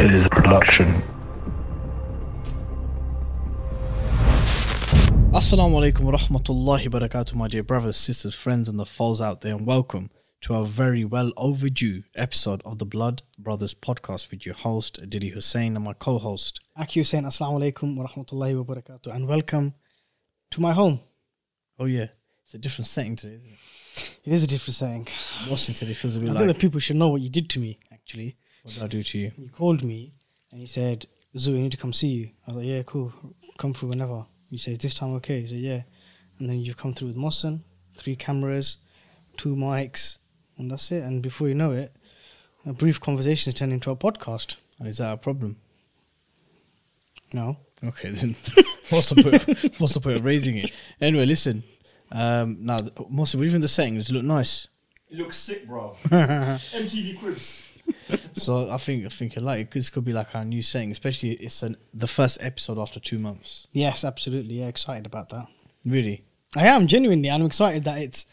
a Five Pillars production. Assalamu alaikum wa rahmatullahi wa barakatuh, my dear brothers, sisters, friends, and the foes out there, and welcome to our very well overdue episode of the Blood Brothers podcast with your host, Dilly Hussain, and my co host. Aki Hussain, Assalamu alaikum wa rahmatullahi wa barakatuh, and welcome to my home. Oh, yeah, it's a different setting today, isn't it? It is a different setting. Watching today feels a I bit I think like, the people should know what you did to me, actually. What did I do to you? He called me and he said, Zoo, I need to come see you. I was like, yeah, cool. Come through whenever. He said, this time okay? He said, yeah. And then you come through with Mohsin, three cameras, two mics, and that's it. And before you know it, a brief conversation is turned into a podcast. And is that a problem? No. Okay, then what's the point? what's the point of raising it? Anyway, listen. Um, now, mostly, what even the settings look nice. It looks sick, bro. MTV Cribs. So I think I think like. This could be like our new setting, especially it's an, the first episode after two months. Yes, absolutely. Yeah, excited about that. Really, I am genuinely, and I'm excited that it's,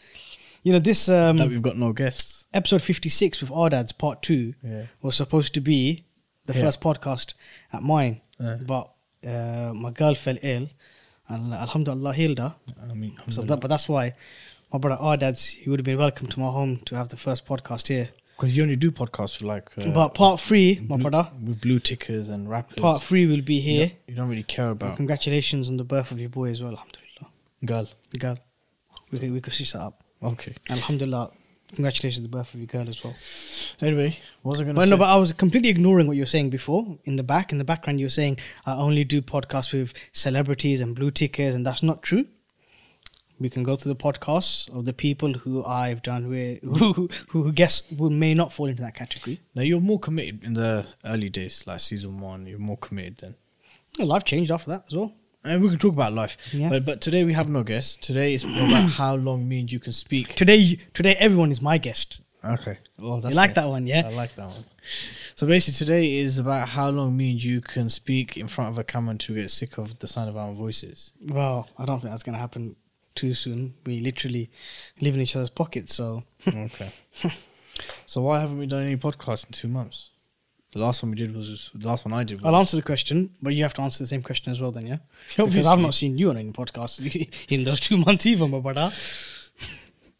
you know, this um, that we've got no guests. episode 56 with our dads part two Yeah. was supposed to be the Yeah. first podcast at mine, Yeah. but uh, my girl fell ill, and Alhamdulillah healed her. I mean, So that, but that's why my brother our dads he would have been welcome to my home to have the first podcast here. Because you only do podcasts for like, uh, but part three, my blue- brother, with blue tickers and rappers. part three will be here. you don't really care about Congratulations on the birth of your boy as well. Alhamdulillah, girl. the girl. We could, we could stitch that up. Okay. Alhamdulillah. Congratulations on the birth of your girl as well. Anyway, what was I going to But say? no, but I was completely ignoring what you were saying before. In the back, in the background, you were saying I only do podcasts with celebrities and blue tickers, and that's not true. We can go through the podcasts of the people who I've done with, who, who, who guess who may not fall into that category. now you're more committed in the early days, like season one. You're more committed then. Well, life changed after that as well. And we can talk about life. Yeah. But, but today we have no guests. Today it's more about how long me and you can speak. Today, today everyone is my guest. Okay. Well, You like that one, yeah? I like that one. So basically, today is about how long me and you can speak in front of a camera to get sick of the sound of our voices. Well, I don't think that's going to happen too soon. We literally live in each other's pockets, so Okay. so why haven't we done any podcasts in two months? The last one we did was the last one I did. Was, I'll answer the question, but you have to answer the same question as well, then, yeah? Because I've not seen you on any podcast in those two months either, my brother.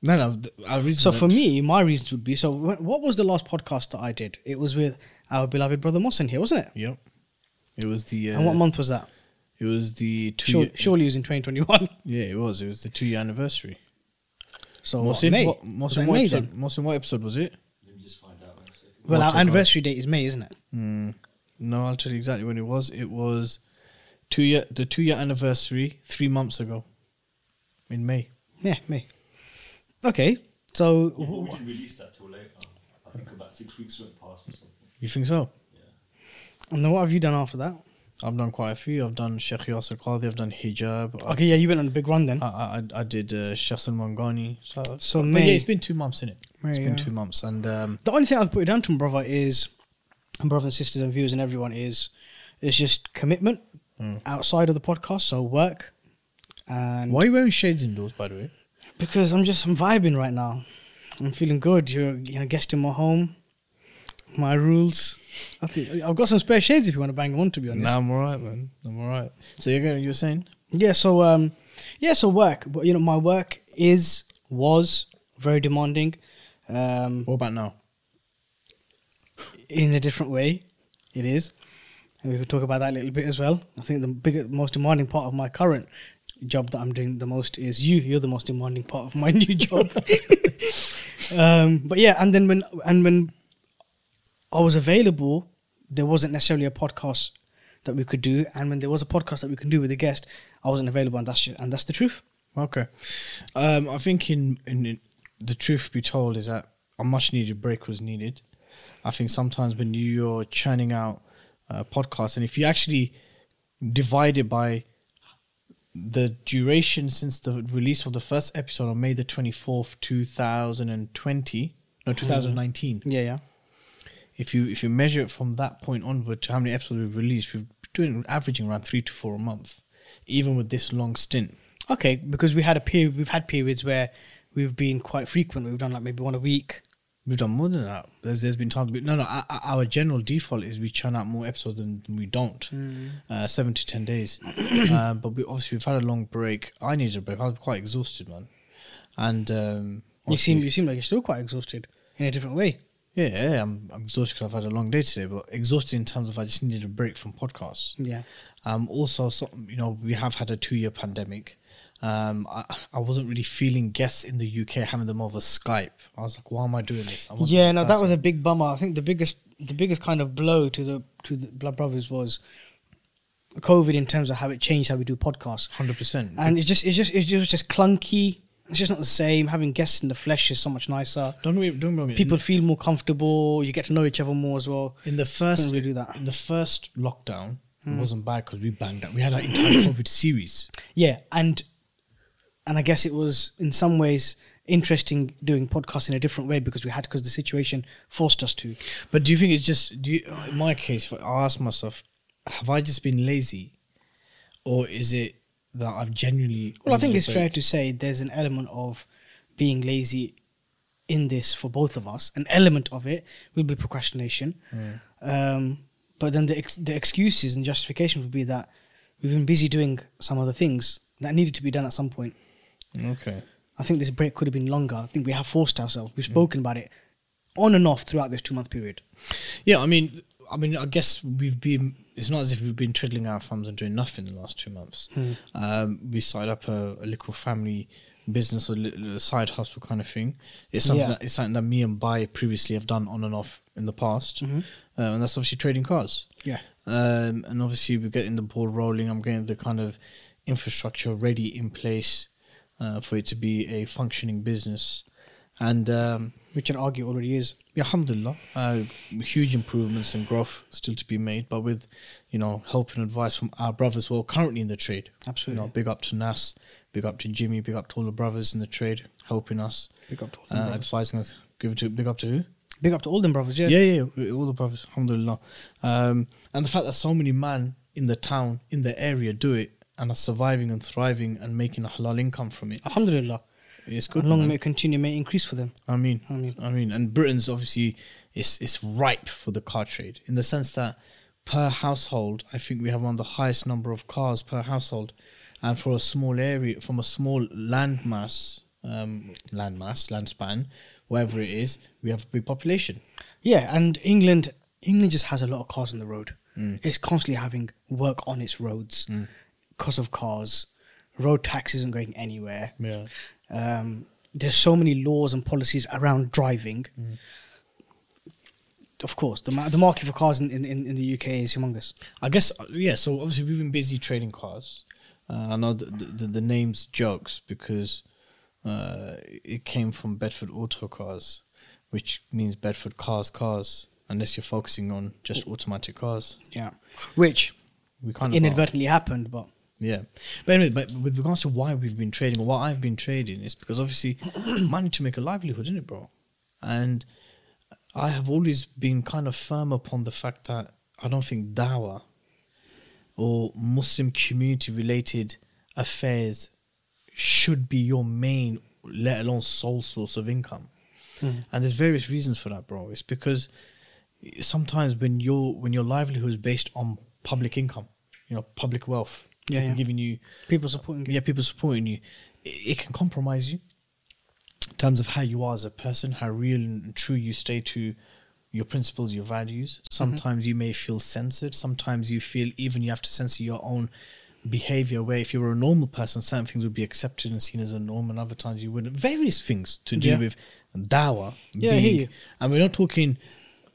No, no. reason So for me, my reasons would be so. wh- What was the last podcast that I did? It was with our beloved brother Mohsin here, wasn't it? Yep. It was the. Uh, and what month was that? It was the two. Sure, year- surely it was in 2021. Yeah, it was. It was the two year anniversary. So what, Mohsin, May. what, Was Mohsin, that what May episode, then? Mohsin, what episode was it? Let me just find out in a second. Well, What's our anniversary date is May, isn't it? Mm, no, I'll tell you exactly when it was. It was two year the two year anniversary three months ago, in May. Yeah, May. Okay, so Yeah, but we didn't release that till later. I think about six weeks went past or something. You think so? Yeah. And then what have you done after that? I've done quite a few. I've done Sheikh Yasir Qadhi. I've done hijab. Okay, yeah, you went on a big run then. I, I, I did uh, Sheikh Salman Ghani. So, So but May- yeah, it's been two months in it. It's been two months, and um, the only thing I'll put it down to, brother, is and brothers and sisters and viewers and everyone is it's just commitment Mm. outside of the podcast. So work and why are you wearing shades indoors? By the way, because I'm just I'm vibing right now. I'm feeling good. You're you know guest in my home. My rules. I think I've got some spare shades if you want to bang them on. To be honest. nah, I'm alright, man. I'm alright. So you're going. You're saying Yeah. So um, yeah. So work. But you know, my work is was very demanding. Um, what about now? in a different way. It is. And we could talk about that a little bit as well. I think the biggest, most demanding part of my current job that I'm doing the most is you. You're the most demanding part of my new job. um, but yeah, and then when and when I was available, there wasn't necessarily a podcast that we could do, and when there was a podcast that we can do with a guest, I wasn't available, and that's and that's the truth. Okay. Um, I think in, in in- the truth be told is that a much needed break was needed. I think sometimes when you're churning out uh, podcasts, and if you actually divide it by the duration since the release of the first episode on May the 24th, 2020, no, 2019, Yeah, yeah. If you if you measure it from that point onward to how many episodes we've released, we've been doing averaging around three to four a month, even with this long stint. Okay, because we had a period, we've had periods where we've been quite frequent. We've done like maybe one a week. We've done more than that. There's, there's been times. No, no. Our, our general default is we churn out more episodes than we don't. Mm. Uh, seven to ten days. uh, but we obviously we've had a long break. I needed a break. I was quite exhausted, man. And um, You seem you seem like you're still quite exhausted in a different way. Yeah, I'm, I'm exhausted because I've had a long day today. But exhausted in terms of I just needed a break from podcasts. Yeah. Um, also, so, you know, we have had a two-year pandemic. Um, I, I wasn't really feeling guests in the UK having them over Skype. I was like, why am I doing this? I Yeah, no, that was a big bummer. I think the biggest the biggest kind of blow to the to the Blood Brothers was COVID in terms of how it changed how we do podcasts. hundred percent. And it's just it's just it's just, just clunky. It's just not the same. Having guests in the flesh is so much nicer. Don't me- don't wrong. People feel more comfortable. You get to know each other more as well. in the first Couldn't do that. in the first lockdown, Hmm. it wasn't bad because we banged out. We had an entire COVID series. Yeah, and and I guess it was in some ways interesting doing podcasts in a different way because we had because the situation forced us to. But do you think it's just? Do you, in my case, I ask myself, have I just been lazy, or is it that I've genuinely? Well, I think it's fair to say there's an element of being lazy in this for both of us. An element of it will be procrastination. Um, but then the, ex- the excuses and justification would be that we've been busy doing some other things that needed to be done at some point. Okay. I think this break could have been longer. I think we have forced ourselves. We've spoken about it on and off throughout this two month period. Yeah, I mean, I mean, I guess we've been. It's not as if we've been twiddling our thumbs and doing nothing in the last two months. Um, we started up a, a little family business, a little side hustle kind of thing. It's something Yeah. that it's something that me and Bai previously have done on and off in the past, uh, and that's obviously trading cars. Yeah. Um, and obviously we're getting the ball rolling. I'm getting the kind of infrastructure ready in place uh, for it to be a functioning business, and. Um, Which I'd argue already is. yeah, alhamdulillah. Uh, huge improvements and growth still to be made, but with, you know, help and advice from our brothers who are currently in the trade. Absolutely. You know, big up to Nas, big up to Jimmy, big up to all the brothers in the trade helping us, Big up to all them uh, advising us. Give it to big up to who? Big up to all them brothers, yeah. Yeah, yeah, all the brothers, alhamdulillah. Um, and the fact that so many man in the town, in the area, do it and are surviving and thriving and making a halal income from it. Alhamdulillah. It's good. and long man. may it continue, may it increase for them. I mean, I I mean- mean, and Britain's obviously it's it's ripe for the car trade in the sense that per household, I think we have one of the highest number of cars per household, and for a small area, from a small land mass, um, land mass, land span, wherever it is, we have a big population. Yeah, and England England just has a lot of cars on the road. It's constantly having work on its roads because of cars. Road tax isn't going anywhere. Yeah. Um, there's so many laws and policies around driving. Of course, the ma- the market for cars in, in, in the UK is humongous. I guess uh, yeah. So obviously we've been busy trading cars. Uh, I know the, the the names jokes because uh, it came from Bedford Auto Cars, which means Bedford Cars Cars. Unless you're focusing on just automatic cars, Yeah, which we kind of inadvertently happened, but yeah. But anyway, but with regards to why we've been trading or what I've been trading is because obviously need to make a livelihood, isn't it, bro? And I have always been kind of firm upon the fact that I don't think dawah or Muslim community related affairs should be your main, let alone sole source of income. Hmm. And there's various reasons for that, bro. It's because sometimes when your when your livelihood is based on public income, you know, public wealth, Yeah, people yeah. giving you people supporting you. yeah, people supporting you, it, it can compromise you in terms of how you are as a person, how real and true you stay to your principles, your values. Mm-hmm. Sometimes you may feel censored. Sometimes you feel even you have to censor your own behavior. Where if you were a normal person, certain things would be accepted and seen as a norm, and other times you wouldn't. Various things to do Yeah. with dawah. Yeah, you. And we're not talking,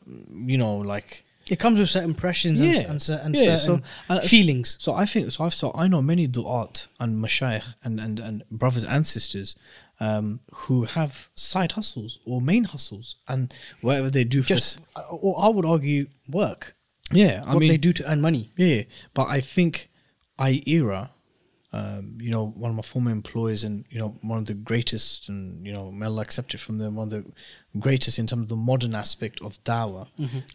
you know, like It comes with certain impressions and, Yeah. and, and Yeah, certain so, feelings. So I think so. I've so I know many du'at and mashayikh and, and, and brothers and sisters um, who have side hustles or main hustles and whatever they do for Just, or I would argue, work. yeah. I what mean, they do to earn money. yeah, but I think IERA, um, you know, one of my former employees and you know one of the greatest and you know may accepted from them one of the greatest in terms of the modern aspect of dawah.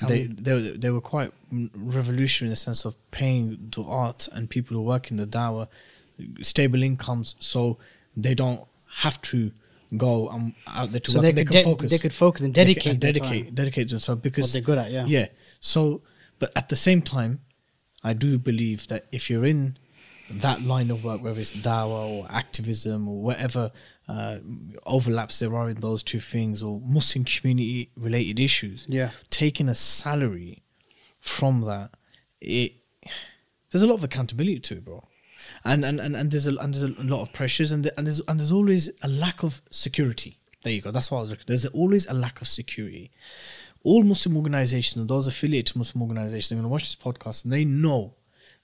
They, they were- they were quite mm, revolutionary in the sense of paying du'at and people who work in the dawah stable incomes so they don't have to go um, out there to So work. they they could focus. they could focus and They dedicate and dedicate, dedicate themselves because What they're good at, yeah. yeah. So, but at the same time, I do believe that if you're in that line of work, whether it's dawah or activism or whatever uh, overlaps there are in those two things, or Muslim community related issues, Yeah. taking a salary from that, it there's a lot of accountability to it, bro. And and, and, and there's a and there's a lot of pressures and, the, and there's and there's always a lack of security. There you go. That's what I was looking. There's always a lack of security. All Muslim organizations and those affiliated to Muslim organizations, they're going to watch this podcast and they know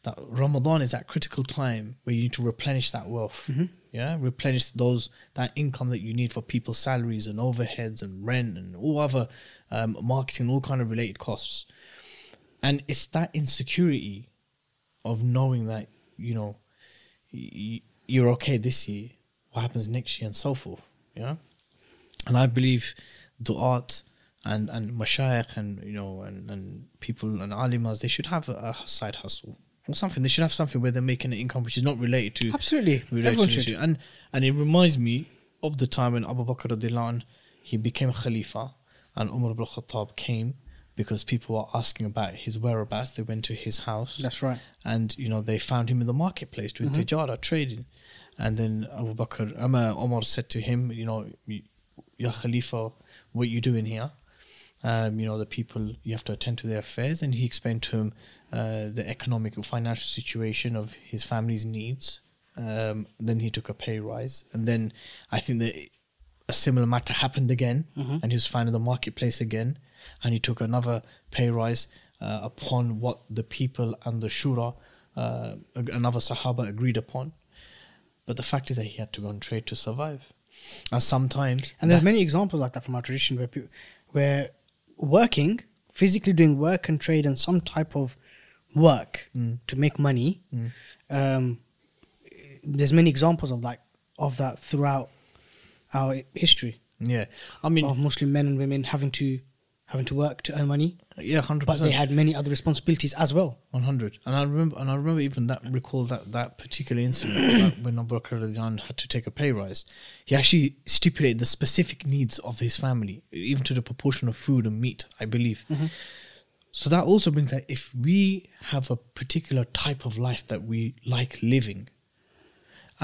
that Ramadan is that critical time where you need to replenish that wealth. Yeah, replenish those that income that you need for people's salaries and overheads and rent and all other um, marketing, all kind of related costs. And it's that insecurity of knowing that you know y- you're okay this year, what happens next year, and so forth. Yeah, and I believe du'at and and mashayikh and you know and, and people and alimas they should have a, a side hustle or something. They should have something where they're making an income which is not related to Absolutely. related Everyone to should. And and it reminds me of the time when Abu Bakr radiallahu he became Khalifa and Umar ibn Khattab came because people were asking about his whereabouts. They went to his house. That's right. And you know they found him in the marketplace doing Mhm. tijara, trading. And then Abu Bakr, Umar, uh, said to him, you know, Ya Khalifa, what you doing here? Um, you know, the people, you have to attend to their affairs. And he explained to him uh, the economic or financial situation of his family's needs. Um, then he took a pay rise. And then I think that a similar matter happened again. Mhm. And he was found in the marketplace again. And he took another pay rise uh, upon what the people and the shura, uh, another Sahaba agreed upon. But the fact is that he had to go and trade to survive. And sometimes. And there's many examples like that from our tradition where people, where working, physically doing work and trade and some type of work Mm. to make money. Mm. Um, there's many examples of like of that throughout our history Yeah. I mean, of Muslim men and women having to having to work to earn money, yeah, 100%. but they had many other responsibilities as well. One hundred, and I remember, and I remember even that recall that that particular incident like when Abu Bakr radiallahu anh had to take a pay rise. He actually stipulated the specific needs of his family, even to the proportion of food and meat, I believe. Mm-hmm. So that also brings that if we have a particular type of life that we like living,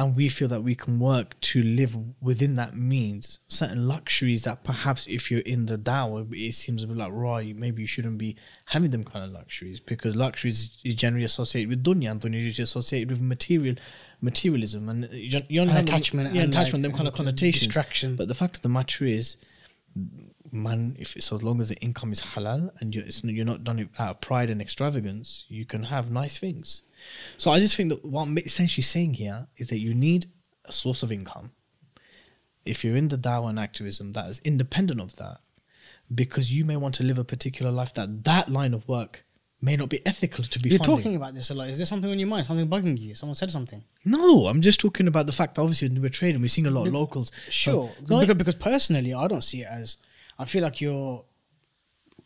and we feel that we can work to live within that means, certain luxuries that perhaps if you're in the dawah, it seems a bit like, right, maybe you shouldn't be having them kind of luxuries because luxuries is generally associated with dunya and dunya is associated with material materialism and you, you understand the- attachment yeah, and, attachment, like, them kind of connotations. distraction. But the fact of the matter is, man, if so as long as the income is halal and you're, it's, you're not done it out of pride and extravagance, you can have nice things. So I just think that what I'm essentially saying here is that you need a source of income. If you're in the dawah and activism, that is independent of that, because you may want to live a particular life that that line of work may not be ethical to be. You're funding. talking about this a lot. Is there something on your mind? Something bugging you? Someone said something. No, I'm just talking about the fact that obviously when we're trading, we're seeing a lot of locals. Sure, So- because, because personally, I don't see it as. I feel like you're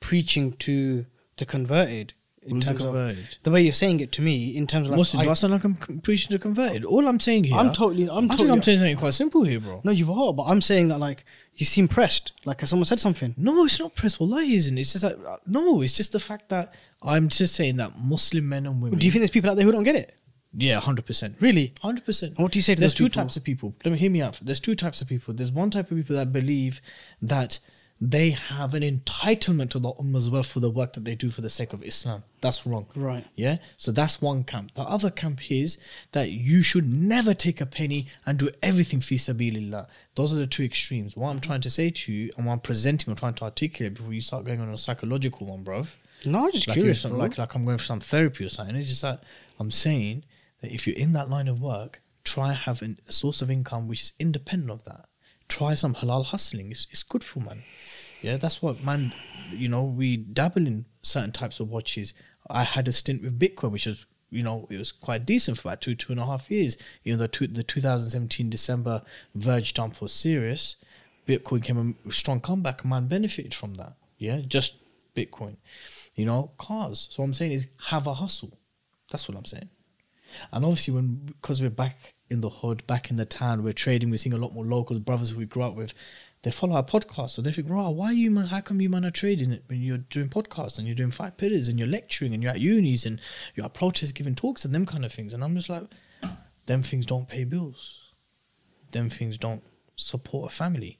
preaching to the converted in terms of the way you're saying it to me. In terms of like, Muslims, I- not like I'm preaching to converted. All I'm saying here, I'm totally- I'm I think totally- I'm saying something quite simple here, bro. no, you are, but I'm saying that like you seem pressed. Like someone said something. No, it's not press. Wallahi, isn't? It's just that uh, no, it's just the fact that I'm just saying that Muslim men and women. Do you think there's people out there who don't get it? Yeah, hundred percent. Really? Hundred percent. And what do you say to There's those two people? types of people. Let me hear me out. There's two types of people. There's one type of people that believe that they have an entitlement to the ummah as well for the work that they do for the sake of Islam. That's wrong. Right. Yeah. So that's one camp. The other camp is that you should never take a penny and do everything fi sabilillah. Those are the two extremes. What I'm trying to say to you and what I'm presenting or trying to articulate before you start going on a psychological one, bruv No, I'm just like curious. some- like like I'm going for some therapy or something. It's just that I'm saying that if you're in that line of work, try have an, a source of income which is independent of that. Try some halal hustling. It's, it's good for man. Yeah, that's what man. You know, we dabble in certain types of watches. I had a stint with Bitcoin, which was you know it was quite decent for about two two and a half years. Even though two, the 2017 December Verge dump for serious, Bitcoin came a strong comeback. Man benefited from that. Yeah, just Bitcoin. You know, cars. So I'm saying is have a hustle. That's what I'm saying. And obviously, when because we're back in the hood, back in the town. We're trading. We're seeing a lot more locals, brothers who we grew up with. They follow our podcast, so they think, "Raw, why are you man? How come you man are trading it when you're doing podcasts and you're doing five pillars and you're lecturing and you're at unis and you're at protests giving talks and them kind of things?" And I'm just like, "Them things don't pay bills. Them things don't support a family.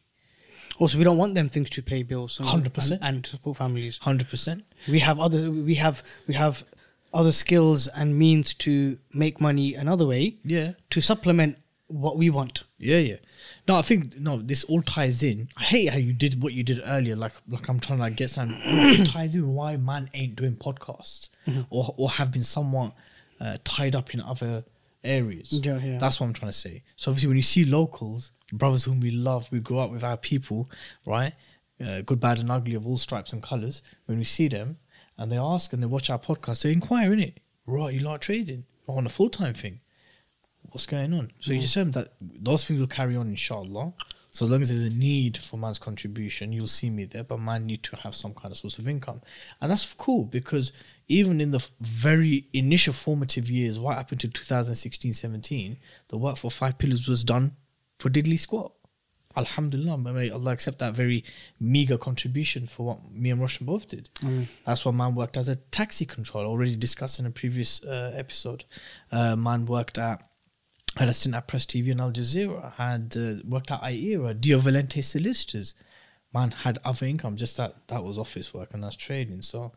Also, we don't want them things to pay bills. and- 100%. and, and support families. Hundred percent. We have other. We have we have other skills and means to make money another way Yeah." to supplement what we want. Yeah, yeah. No, I think no. This all ties in. I hate how you did what you did earlier. Like, like I'm trying to like, get some. ties in why man ain't doing podcasts or or have been somewhat uh, tied up in other areas. Yeah, yeah. That's what I'm trying to say. So obviously, when you see locals, brothers whom we love, we grew up with our people, right? Uh, good, bad, and ugly of all stripes and colors. When we see them and they ask and they watch our podcast, they inquire in it. Right, you like trading? I want a full time thing what's going on. So you mm. just tell them that those things will carry on, inshallah. So as long as there's a need for man's contribution, you'll see me there. But man need to have some kind of source of income, and that's cool because even in the very initial formative years, what happened to 2016, 17, the work for five pillars was done for diddly squat. Alhamdulillah, may Allah accept that very meager contribution for what me and Roshan both did. That's why man worked as a taxi controller, already discussed in a previous uh, episode. Uh, man worked at had a stint at Press TV and Al Jazeera, had uh, worked at IERA, Dio Valente Solicitors. Man had other income, just that that was office work and that's trading. So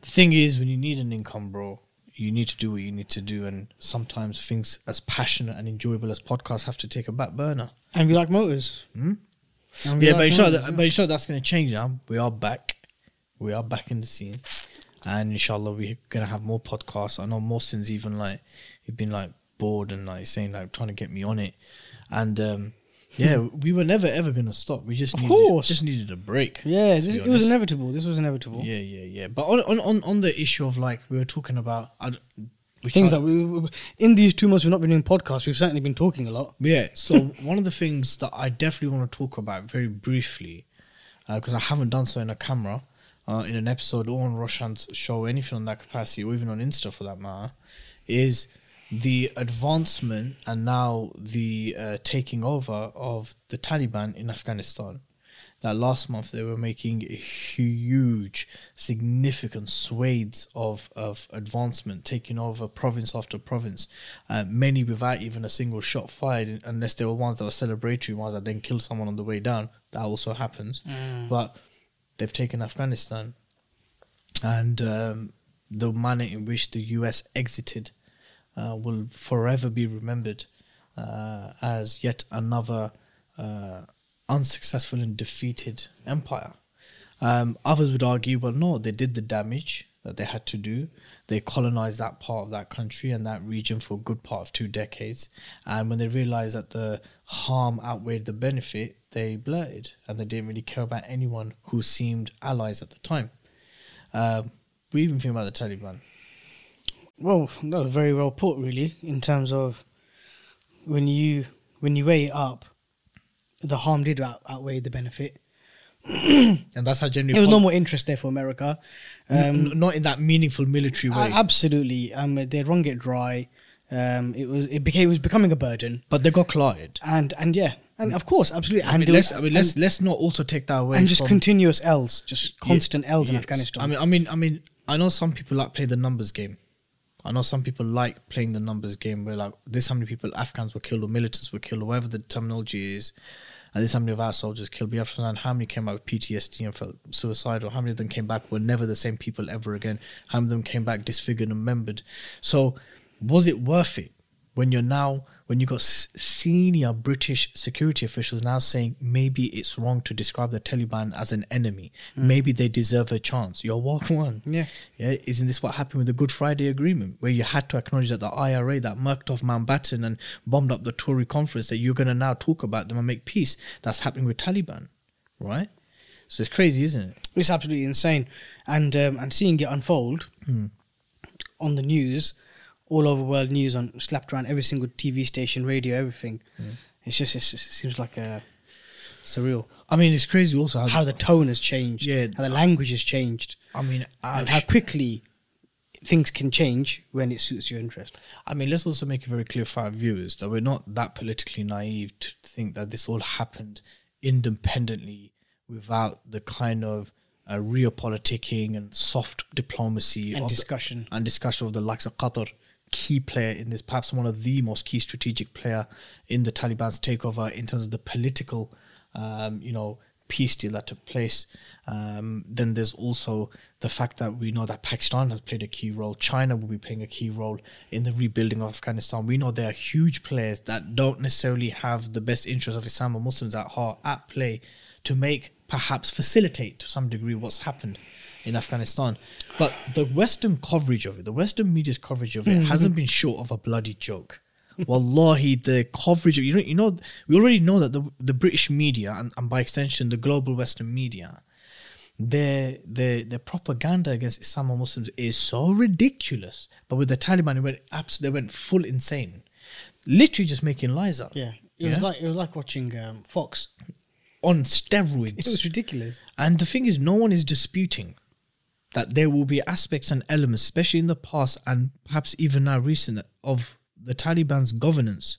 the thing is, when you need an income, bro, you need to do what you need to do. And sometimes things as passionate and enjoyable as podcasts have to take a back burner. And we like motors. Hmm? And we Yeah, like but inshallah, motors, that, but inshallah that's going to change now. We are back. We are back in the scene. And inshallah, we're going to have more podcasts. I know Mohsin's even like, he'd been like bored and like saying like trying to get me on it. And um, yeah, we were never ever going to stop. We just Of needed, course. just needed a break. Yeah, this, it was inevitable. This was inevitable. Yeah, yeah, yeah. But on, on, on, the issue of like, we were talking about, I, we Things that we, we- in these two months we've not been doing podcasts. We've certainly been talking a lot. Yeah. So one of the things that I definitely want to talk about very briefly, because I haven't done so in a camera, uh, in an episode or on Roshan's show, anything on that capacity, or even on Insta for that matter, is the advancement and now the uh, taking over of the Taliban in Afghanistan. That last month they were making huge, significant swathes of, of advancement, taking over province after province, uh, many without even a single shot fired, unless they were ones that were celebratory ones that then killed someone on the way down. That also happens. But they've taken Afghanistan, and um, the manner in which the US exited uh, will forever be remembered uh, as yet another uh, unsuccessful and defeated empire. Um, others would argue, well, no, they did the damage that they had to do. They colonized that part of that country and that region for a good part of two decades. And when they realized that the harm outweighed the benefit, they blurted and they didn't really care about anyone who seemed allies at the time. Um, we even think about the Taliban. Well, that was very well put, really, in terms of when you when you weigh it up, the harm did out, outweigh the benefit. And that's how generally There was pol- no more interest there for America. N- Um, not in that meaningful military way. a- absolutely, um, they wrung it dry. Um, it was it became it was becoming a burden, but they got clotted. and and yeah, and of course, absolutely, I and mean, let's, was- I mean, let's and, let's not also take that away. and just continuous L's, just constant L's in Yes. Afghanistan. I mean, I mean, I mean, I know some people like play the numbers game. I know some people like playing the numbers game where like this how many people Afghans were killed or militants were killed or whatever the terminology is, and this how many of our soldiers killed. We have to understand how many came out with PTSD and felt suicidal. How many of them came back were never the same people ever again. How many of them came back disfigured and membered. So, was it worth it? When you're now, when you got senior British security officials now saying maybe it's wrong to describe the Taliban as an enemy, maybe they deserve a chance. You're walk one. Yeah. Yeah, isn't this what happened with the Good Friday Agreement, where you had to acknowledge that the IRA that murked off Mountbatten and bombed up the Tory conference, that you're going to now talk about them and make peace? That's happening with Taliban, right? So it's crazy, isn't it? It's absolutely insane, and um, and seeing it unfold Hmm. on the news, all over world news, on slapped around every single TV station, radio, everything. Hmm. It's just it's, it seems like a surreal I mean, it's crazy also how, how the tone has changed, Yeah. how the language has changed, I mean, and how quickly things can change when it suits your interest. I mean, let's also make it very clear for our viewers that we're not that politically naive to think that this all happened independently without the kind of uh, real politicking and soft diplomacy And of the- discussion. and discussion of the likes of Qatar, key player in this, perhaps one of the most key strategic player in the Taliban's takeover in terms of the political, um, you know, peace deal that took place. Um, then there's also the fact that we know that Pakistan has played a key role. China will be playing a key role in the rebuilding of Afghanistan. We know there are huge players that don't necessarily have the best interests of Islam or Muslims at heart at play to make perhaps facilitate to some degree what's happened in Afghanistan. But the Western coverage of it, the Western media's coverage of it, hasn't been short of a bloody joke. Wallahi, the coverage of you know, you know, we already know that the the British media and, and by extension the global Western media, their their their propaganda against Islam and Muslims is so ridiculous. But with the Taliban, it went absolutely, they went full insane, literally just making lies up. Yeah, it was Yeah? like it was like watching um, Fox. on steroids. It was ridiculous. And the thing is, no one is disputing that there will be aspects and elements, especially in the past and perhaps even now recent, of the Taliban's governance,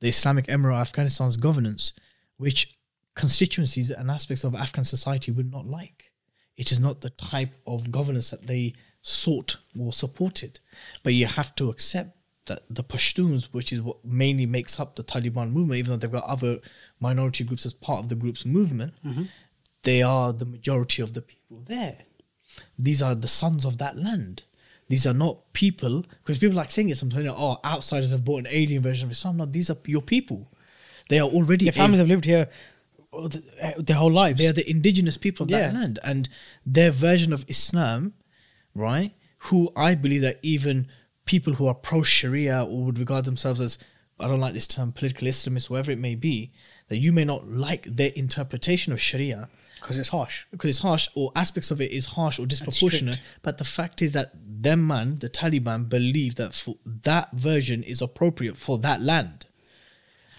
the Islamic Emirate of Afghanistan's governance, which constituencies and aspects of Afghan society would not like. It is not the type of governance that they sought or supported. But you have to accept that the Pashtuns, which is what mainly makes up the Taliban movement, even though they've got other minority groups as part of the group's movement, mm-hmm. they are the majority of the people there. These are the sons of that land. These are not people, because people like saying it sometimes, you know, oh, outsiders have bought an alien version of Islam. No, these are your people. They are already Their families have lived here the- uh, their whole lives. they are the indigenous people of that land, and their version of Islam, right? Who I believe that even people who are pro Sharia or would regard themselves as I don't like this term, political Islamists, whatever it may be, that you may not like their interpretation of Sharia because it's harsh. because it's harsh or aspects of it is harsh or disproportionate. But the fact is that them man, the Taliban, believe that for that version is appropriate for that land.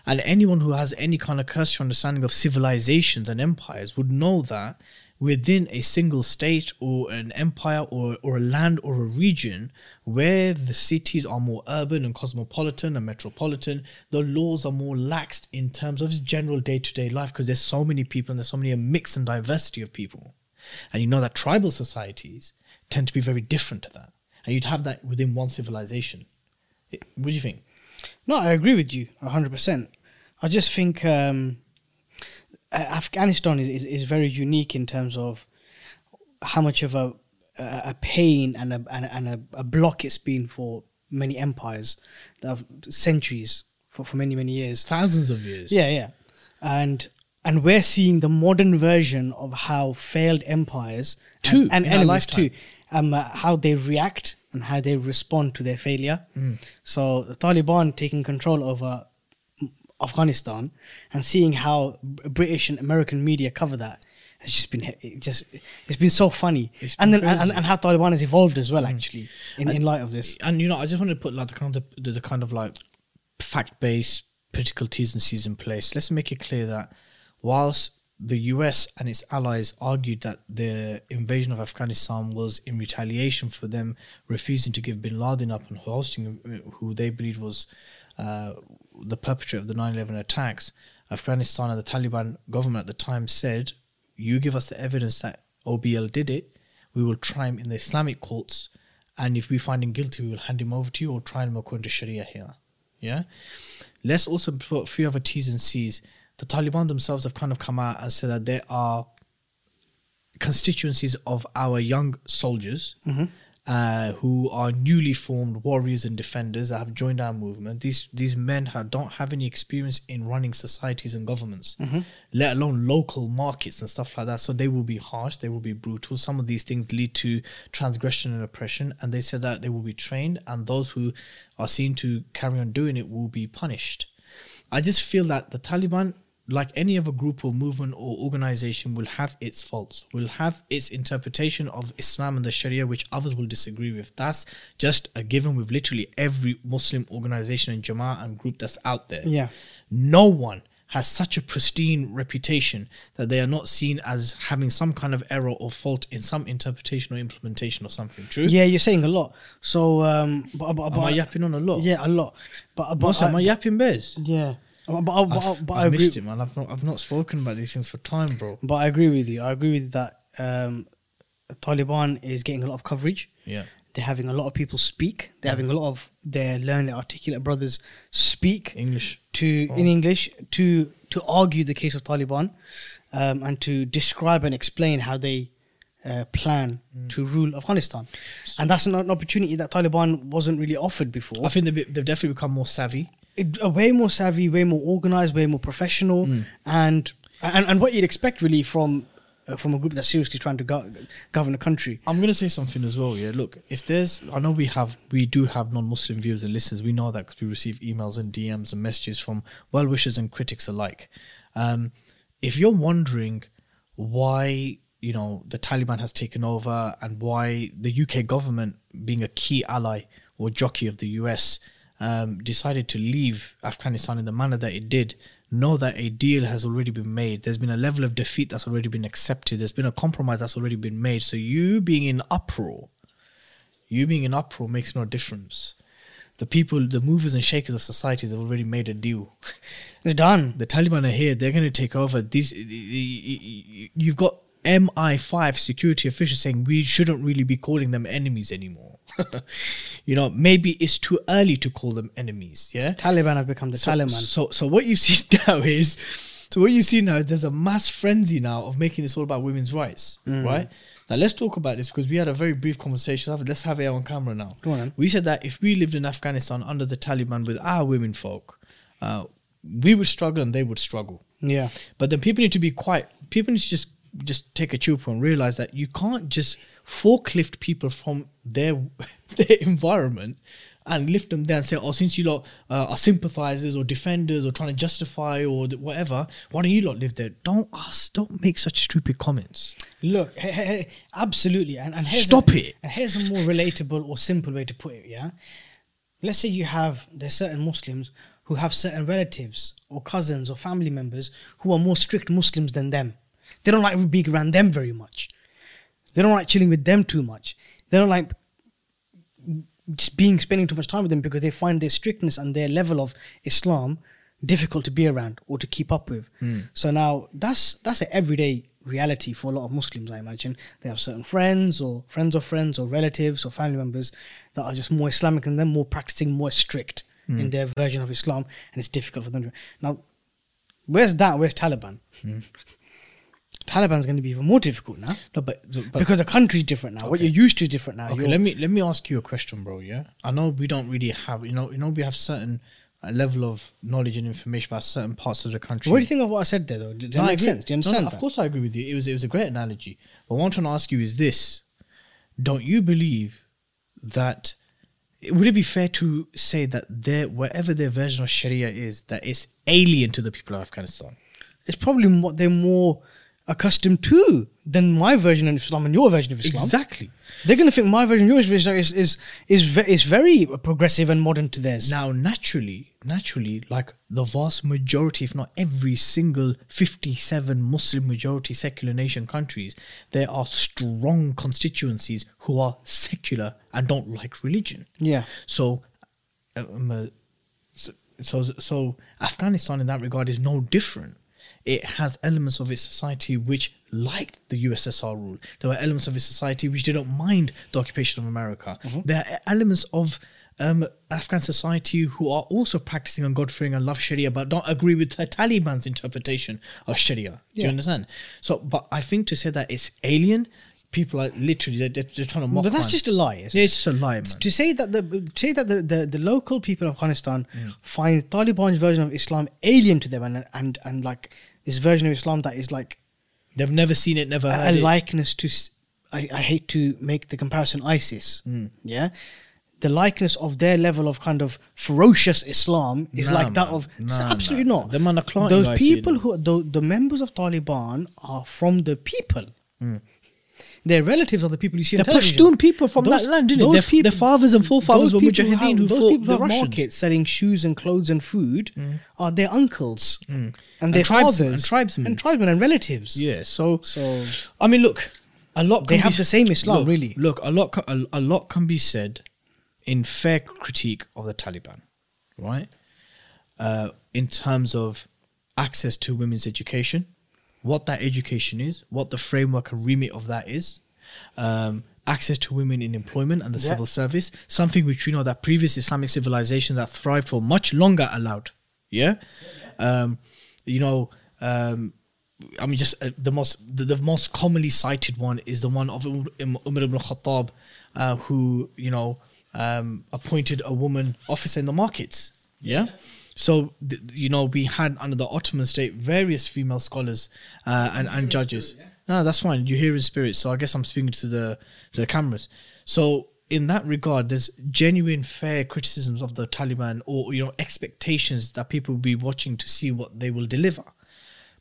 And anyone who has any kind of cursory understanding of civilizations and empires would know that within a single state or an empire or, or a land or a region where the cities are more urban and cosmopolitan and metropolitan, the laws are more laxed in terms of general day to day life because there's so many people and there's so many a mix and diversity of people. And you know that tribal societies tend to be very different to that. And you'd have that within one civilization. What do you think? No, I agree with you hundred percent. I just think um, Afghanistan is, is, is very unique in terms of how much of a a pain and a and a, and a, a block it's been for many empires that have centuries for, for many many years. Thousands of years. Yeah, yeah, and and we're seeing the modern version of how failed empires Too, and, and enemies too, um, uh, how they react and how they respond to their failure. Mm. So the Taliban taking control over Afghanistan and seeing how British and American media cover that has just been it just it's been so funny, and then and. Mm. and how Taliban has evolved as well actually in, in light of this. and you know, I just wanted to put like the kind of the, the kind of like fact based political T's and C's in place. Let's make it clear that whilst the US and its allies argued that the invasion of Afghanistan was in retaliation for them refusing to give bin Laden up and hosting uh, who they believed was uh, the perpetrator of the 9 11 attacks, Afghanistan and the Taliban government at the time said, You give us the evidence that OBL did it, we will try him in the Islamic courts, and if we find him guilty, we will hand him over to you or try him according to Sharia here. Yeah? Let's also put a few other T's and C's. The Taliban themselves have kind of come out and said that there are constituencies of our young soldiers mm-hmm. Uh, who are newly formed warriors and defenders that have joined our movement. These these men have, don't have any experience in running societies and governments, let alone local markets and stuff like that. So they will be harsh, they will be brutal. Some of these things lead to transgression and oppression, and they said that they will be trained, and those who are seen to carry on doing it will be punished. I just feel that the Taliban, like any other group or movement or organization, will have its faults, will have its interpretation of Islam and the Sharia, which others will disagree with. That's just a given with literally every Muslim organization and Jama'ah and group that's out there. Yeah. No one has such a pristine reputation that they are not seen as having some kind of error or fault in some interpretation or implementation or something. True. Yeah, you're saying a lot. So, um, but, but, Am I yapping on a lot? Yeah, a lot. But, but Boss, am I yapping bears? Yeah, but but, but, I've, but I've I agree. missed it, man. I've not, I've not spoken about these things for time, bro. But I agree with you. I agree with that. Um, Taliban is getting a lot of coverage. Yeah. They're having a lot of people speak. They're having a lot of their learned, articulate brothers speak English. to Oh. in English to to argue the case of Taliban, um, and to describe and explain how they uh, plan Mm. to rule Afghanistan. And that's not an opportunity that Taliban wasn't really offered before. I think they've, they've definitely become more savvy. Way more savvy, way more organized, way more professional, Mm. and, and and what you'd expect really from uh, from a group that's seriously trying to go- govern a country. I'm gonna say something as well. Yeah, look, if there's, I know we have, we do have non-Muslim viewers and listeners. We know that because we receive emails and DMs and messages from well wishers and critics alike. Um, if you're wondering why you know the Taliban has taken over and why the UK government, being a key ally or jockey of the US, um, decided to leave Afghanistan in the manner that it did, know that a deal has already been made. There's been a level of defeat that's already been accepted. There's been a compromise that's already been made. So you being in uproar, you being in uproar makes no difference. The people, the movers and shakers of society, have already made a deal. They're done. the Taliban are here. They're going to take over. These, you've got MI5 security officials saying we shouldn't really be calling them enemies anymore. you know, maybe it's too early to call them enemies. Yeah. Taliban have become the So, Taliban. so, so what you see now is, so what you see now, there's a mass frenzy now of making this all about women's rights, Mm. right? Now let's talk about this because we had a very brief conversation. Let's have it on camera now. Go on. We said that if we lived in Afghanistan under the Taliban with our women folk, uh, we would struggle and they would struggle. yeah, But then people need to be quiet. People need to just just take a chill pill and realize that you can't just forklift people from their their environment and lift them there and say, "Oh, since you lot uh, are sympathizers or defenders or trying to justify or whatever, why don't you lot live there?" Don't ask. Don't make such stupid comments. look, he- he- he- absolutely, and, and here's Stop a, it. And here's a more relatable or simple way to put it. Yeah, let's say you have there's certain Muslims who have certain relatives or cousins or family members who are more strict Muslims than them. They don't like being around them very much. They don't like chilling with them too much. They don't like just being spending too much time with them because they find their strictness and their level of Islam difficult to be around or to keep up with. Hmm. So now that's that's an everyday reality for a lot of Muslims. I imagine they have certain friends or friends of friends or relatives or family members that are just more Islamic than them, more practicing, more strict hmm. in their version of Islam, and it's difficult for them to. Now, where's that? Where's Taliban? Hmm. Taliban's going to be even more difficult now No, but, but because the country's different now. What you're used to is different now. Okay, You're- let me let me ask you a question, bro. Yeah, I know we don't really have you know you know we have certain uh, level of knowledge and information about certain parts of the country. What do you think of what I said there, though? Did No, that make sense? Do you No, no, of course, I agree with you. It was it was a great analogy. But what I'm trying to ask you is this: Don't you believe that? Would it be fair to say that their whatever their version of Sharia is, that it's alien to the people of Afghanistan? It's probably what they're more accustomed to than my version of Islam and your version of Islam. Exactly. They're going to think my version, your version is is is is very progressive and modern to theirs. Now, naturally, naturally, like the vast majority, if not every single 57 Muslim majority secular nation countries, there are strong constituencies who are secular and don't like religion. Yeah. So, um, uh, so, so, so Afghanistan in that regard is no different. It has elements of its society which liked the USSR rule. There were elements of its society which didn't mind the occupation of America. There are elements of um, Afghan society who are also practicing on God fearing and love Sharia, but don't agree with the Taliban's interpretation of Sharia. Do you understand? So, but I think to say that it's alien, people are literally they're, they're trying to mock. but that's man. just a lie. isn't it? yeah, it's just a lie, man. To say that the say that the, the, the local people of Afghanistan Mm. find Taliban's version of Islam alien to them and and and like this version of Islam that is like They've never seen it, never a, heard a likeness to I hate to make the comparison ISIS. Mm. Yeah. The likeness of their level of kind of ferocious Islam is Nah, like that of Nah, absolutely man. not. Them man Those people who the, the members of Taliban are from the people. Mm. Their relatives are the people you see They're television. Pashtun people from that land, didn't it? those Their- their fathers and forefathers those were people who mujahideen who those fought people the Russians. markets selling shoes and clothes and food are their uncles and their tribes- fathers and tribesmen. and tribesmen and relatives. Yeah. So So I mean, look, a lot. They have be- the same Islam, look, really. Look, a lot, a, a lot can be said in fair critique of the Taliban, right? Uh, in terms of access to women's education, what that education is, what the framework and remit of that is, um, access to women in employment and the Yeah. civil service, something which we know that previous Islamic civilizations that thrived for much longer allowed. Yeah, um, you know. Um, I mean, just uh, the most the, the most commonly cited one is the one of Um- Um- Umar ibn Khattab, uh, who you know um, appointed a woman officer in the markets. Yeah. So th- you know we had under the Ottoman state various female scholars uh, and and judges. No, that's fine. You hear in spirit. So I guess I'm speaking to the to the cameras. So in that regard, there's genuine fair criticisms of the Taliban or you know expectations that people will be watching to see what they will deliver.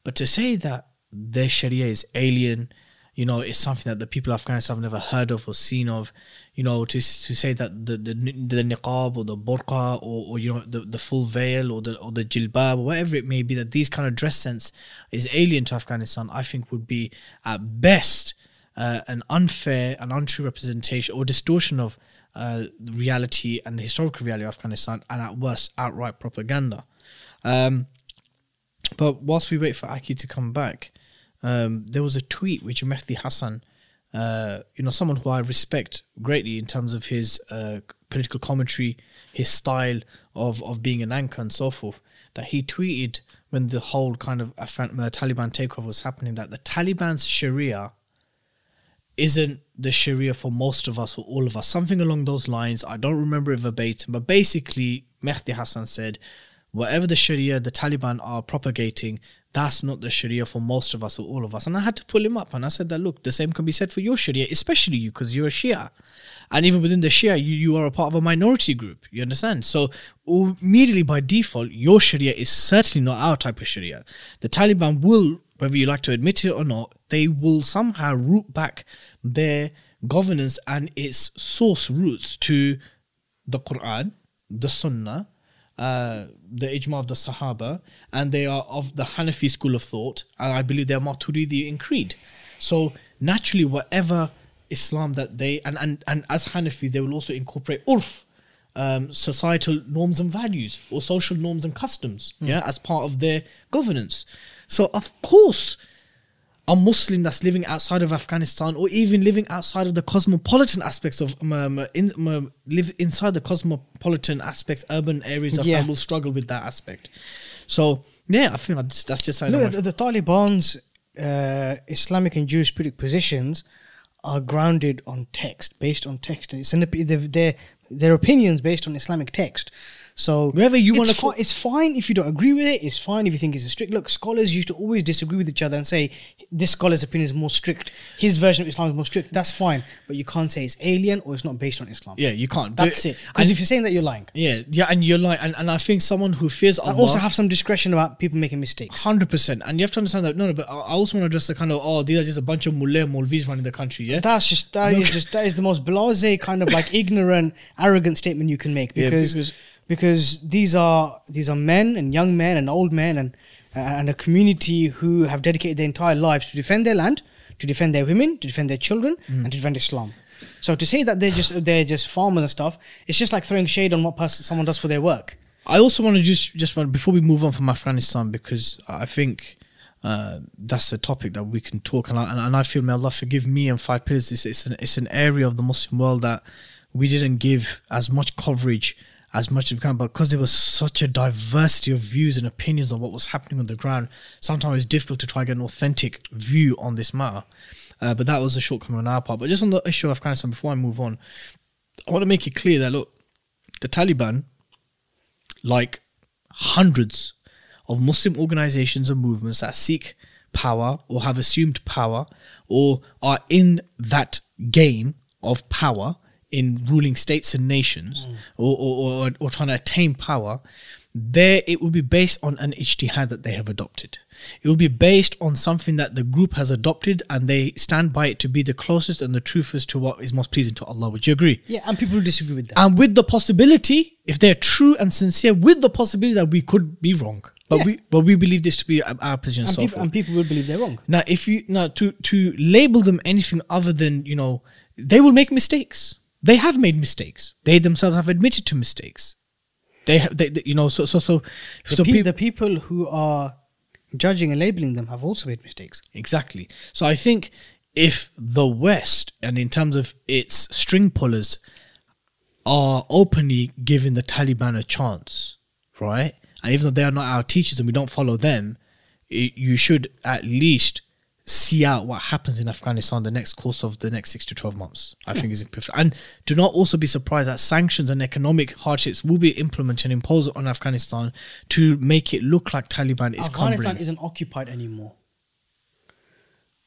But to say that their Sharia is alien, you know, it's something that the people of Afghanistan have never heard of or seen of, you know, to to say that the the, the niqab or the burqa or, or you know the, the full veil or the or the jilbab or whatever it may be, that these kind of dress sense is alien to Afghanistan, I think would be at best uh, an unfair and untrue representation or distortion of uh, reality and the historical reality of Afghanistan, and at worst, outright propaganda. Um, but whilst we wait for Aki to come back, um, there was a tweet which Mehdi Hasan, uh, you know, someone who I respect greatly in terms of his uh, political commentary, his style of, of being an anchor and so forth, that he tweeted when the whole kind of Afghan, uh, Taliban takeover was happening that the Taliban's Sharia isn't the Sharia for most of us or all of us. Something along those lines. I don't remember it verbatim, but basically, Mehdi Hasan said, whatever the Sharia the Taliban are propagating, that's not the Sharia for most of us or all of us. And I had to pull him up and I said that, look, the same can be said for your Sharia, especially you, because you're a Shia. And even within the Shia, you, you are a part of a minority group. You understand? So immediately by default, your Sharia is certainly not our type of Sharia. The Taliban will, whether you like to admit it or not, they will somehow root back their governance and its source roots to the Quran, the Sunnah, uh, the Ijma of the Sahaba, and they are of the Hanafi school of thought, and I believe they're Maturidi in creed. So naturally, whatever Islam that they and and, and as Hanafis, they will also incorporate urf, um, societal norms and values, or social norms and customs, yeah, as part of their governance. So of course, a Muslim that's living outside of Afghanistan or even living outside of the cosmopolitan aspects of um, um, in, um, live inside the cosmopolitan aspects, urban areas of Yeah. will struggle with that aspect. So yeah, I think that's, that's just how Look, the, the Taliban's uh, Islamic and Jewish political positions are grounded on text, based on text. It's an, their, their their opinions based on Islamic text. So Wherever you wanna fi- call- it's fine if you don't agree with it. It's fine if you think it's a strict. Look, scholars used to always disagree with each other and say this scholar's opinion is more strict. His version of Islam is more strict. That's fine, but you can't say it's alien or it's not based on Islam. yeah, you can't. that's it. Because if you're saying that, you're lying. yeah, yeah, and you're like, and, and I think someone who fears Allah And also have some discretion about people making mistakes. Hundred percent, and you have to understand that. No, no, but I I also want to address the kind of oh, these are just a bunch of mullah mulvis running the country. Yeah, That's just that is just that is the most blasé kind of like ignorant, arrogant statement you can make Yeah, because because- these are these are men and young men and old men and and a community who have dedicated their entire lives to defend their land, to defend their women, to defend their children, Mm. and to defend Islam. So to say that they're just they're just farmers and stuff, it's just like throwing shade on what person someone does for their work. I also want to just just want before we move on from Afghanistan because I think uh, that's a topic that we can talk and I, and, and I feel may Allah forgive me and five pillars. It's, it's an it's an area of the Muslim world that we didn't give as much coverage as much as we can, but because there was such a diversity of views and opinions on what was happening on the ground, sometimes it's difficult to try and get an authentic view on this matter. Uh, but that was a shortcoming on our part. But just on the issue of Afghanistan, before I move on, I want to make it clear that look, the Taliban like hundreds of Muslim organizations and movements that seek power or have assumed power or are in that game of power in ruling states and nations or, or, or, or trying to attain power, there it will be based on an ijtihad that they have adopted. It will be based on something that the group has adopted and they stand by it to be the closest and the truest to what is most pleasing to Allah. Would you agree? Yeah, and people will disagree with that. And with the possibility, if they're true and sincere, with the possibility that we could be wrong. But Yeah. we but we believe this to be our position and so people, forth. and people would believe they're wrong. Now, if you now to to label them anything other than you know, they will make mistakes. They have made mistakes. They themselves have admitted to mistakes. They have, they, they- you know, so so so The, so pe- peop- the people who are judging and labeling them have also made mistakes. exactly. So I think if the West and in terms of its string pullers are openly giving the Taliban a chance, right? And even though they are not our teachers and we don't follow them, i you should at least see out what happens in Afghanistan the next course of the next six to twelve months. I think is important. And do not also be surprised that sanctions and economic hardships will be implemented and imposed on Afghanistan to make it look like Taliban is Afghanistan isn't occupied anymore.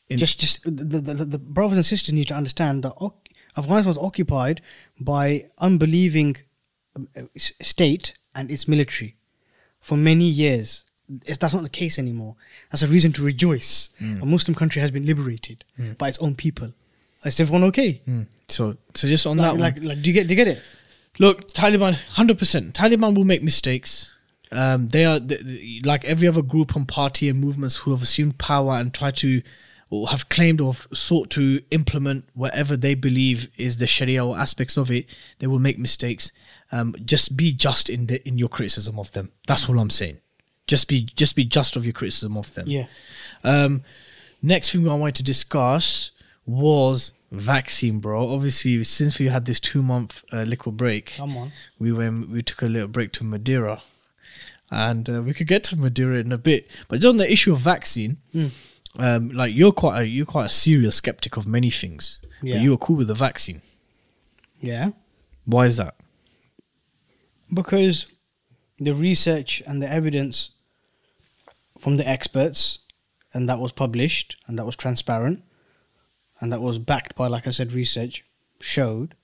In- just, just the, the, the, the brothers and sisters need to understand that Afghanistan was occupied by unbelieving um, state and its military for many years. It's, that's not the case anymore. That's a reason to rejoice. Hmm. A Muslim country has been liberated by its own people. Is everyone okay? Mm. So, so just on Like, that one, like, like, do you get, do you get it? Look, Taliban, hundred percent. Taliban will make mistakes. Um, they are th th- like every other group and party and movements who have assumed power and try to, or have claimed or have sought to implement whatever they believe is the Sharia or aspects of it. They will make mistakes. Um, just be just in the in your criticism of them. That's all I'm saying. Just be just be just of your criticism of them. Yeah. Um, next thing I wanted to discuss was vaccine, bro. Obviously, since we had this two month uh, liquid break, Come on. we went we took a little break to Madeira, and uh, we could get to Madeira in a bit. But on the issue of vaccine, Hmm. um, like you're quite a you're quite a serious skeptic of many things, Yeah. but you were cool with the vaccine. Yeah. Why is that? because the research and the evidence from the experts and that was published and that was transparent and that was backed by like i said research showed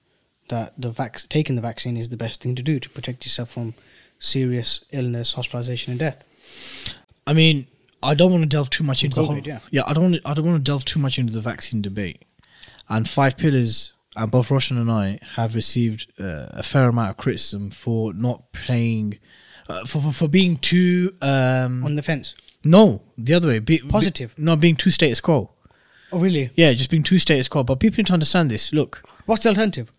that the vac- taking the vaccine is the best thing to do to protect yourself from serious illness hospitalization and death I mean, I don't want to delve too much into the COVID, whole. yeah. I don't. Want to, I don't want to delve too much into the vaccine debate. And five pillars, and both Roshan and I have received uh, a fair amount of criticism for not playing, uh, for, for for being too. Um, on the fence no, the other way. Be, Positive. Be, not being too status quo. oh really Yeah, just being too status quo. But people need to understand this. Look, what's the alternative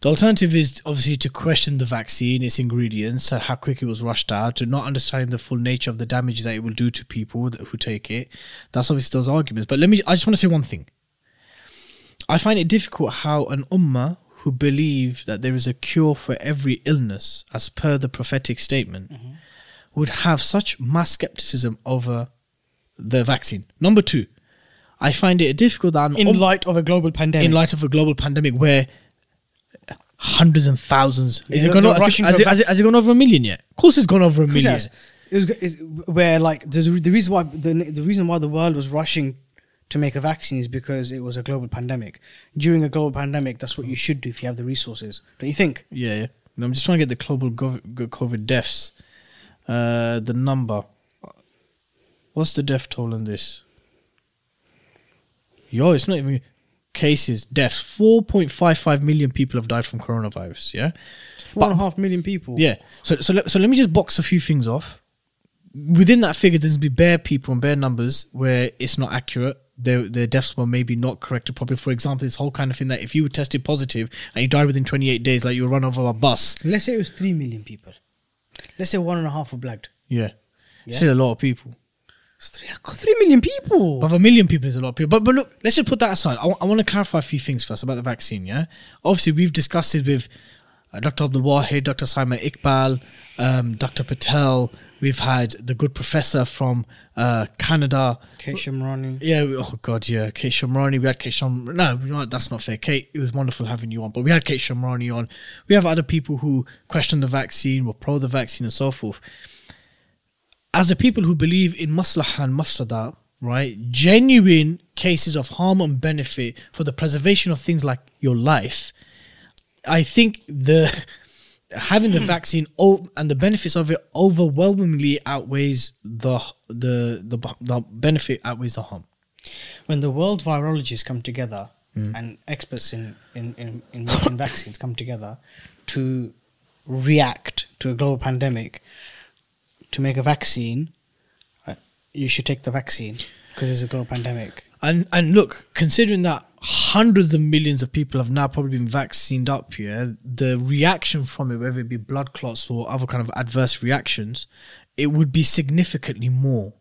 the alternative is obviously to question the vaccine, its ingredients, and how quick it was rushed out, to not understanding the full nature of the damage that it will do to people that, who take it. That's obviously those arguments. But let me, I just want to say one thing. I find it difficult how an ummah who believe that there is a cure for every illness, as per the prophetic statement, would have such mass skepticism over the vaccine. Number two, I find it difficult that in umm- light of a global pandemic in light of a global pandemic where hundreds and thousands is it gone over, has, it, has, it, has, it, has it gone over a million yet of course it's gone over a million. It was, where like a- the reason why the the reason why the world was rushing to make a vaccine is because it was a global pandemic. During a global pandemic, that's what you should do if you have the resources. Don't you think? yeah, yeah. No, I'm just trying to get the global gov- COVID deaths uh, the number what's the death toll in this yo it's not even cases deaths 4.55 million people have died from coronavirus yeah Four and a half million people. Yeah. So so let, so let me just box a few things off. Within that figure, there's be bare people and bare numbers where it's not accurate. Their their deaths were maybe not corrected properly. For example, this whole kind of thing that if you were tested positive and you died within 28 days, like you were run over a bus. Let's say it was three million people. Let's say one and a half were blagged. Yeah. Yeah. Still a lot of people. It's three, three million people. But a million people is a lot of people. But but look, let's just put that aside. I want to clarify a few things first about the vaccine. Yeah, obviously we've discussed it with uh, Dr. Abdul Wahid, Dr. Simon Iqbal, um, Dr. Patel. We've had the good professor from uh, Canada. Kate Shemirani. Yeah, we- oh god, yeah, Kate Shemirani. We had Kate. No, that's not fair. Kate, it was wonderful having you on, but we had Kate Shemirani on. We have other people who question the vaccine, were pro the vaccine, and so forth. As the people who believe in maslahah and mafsada, right, genuine cases of harm and benefit for the preservation of things like your life, I think the having the vaccine o- and the benefits of it overwhelmingly outweighs the the the, the benefit outweighs the harm. when the world virologists come together Hmm. and experts in, in, in, in making vaccines come together to react to a global pandemic to make a vaccine, uh, you should take the vaccine because it's a global pandemic. And and look, considering that hundreds of millions of people have now probably been vaccinated up here, the reaction from it, whether it be blood clots or other kind of adverse reactions, it would be significantly more.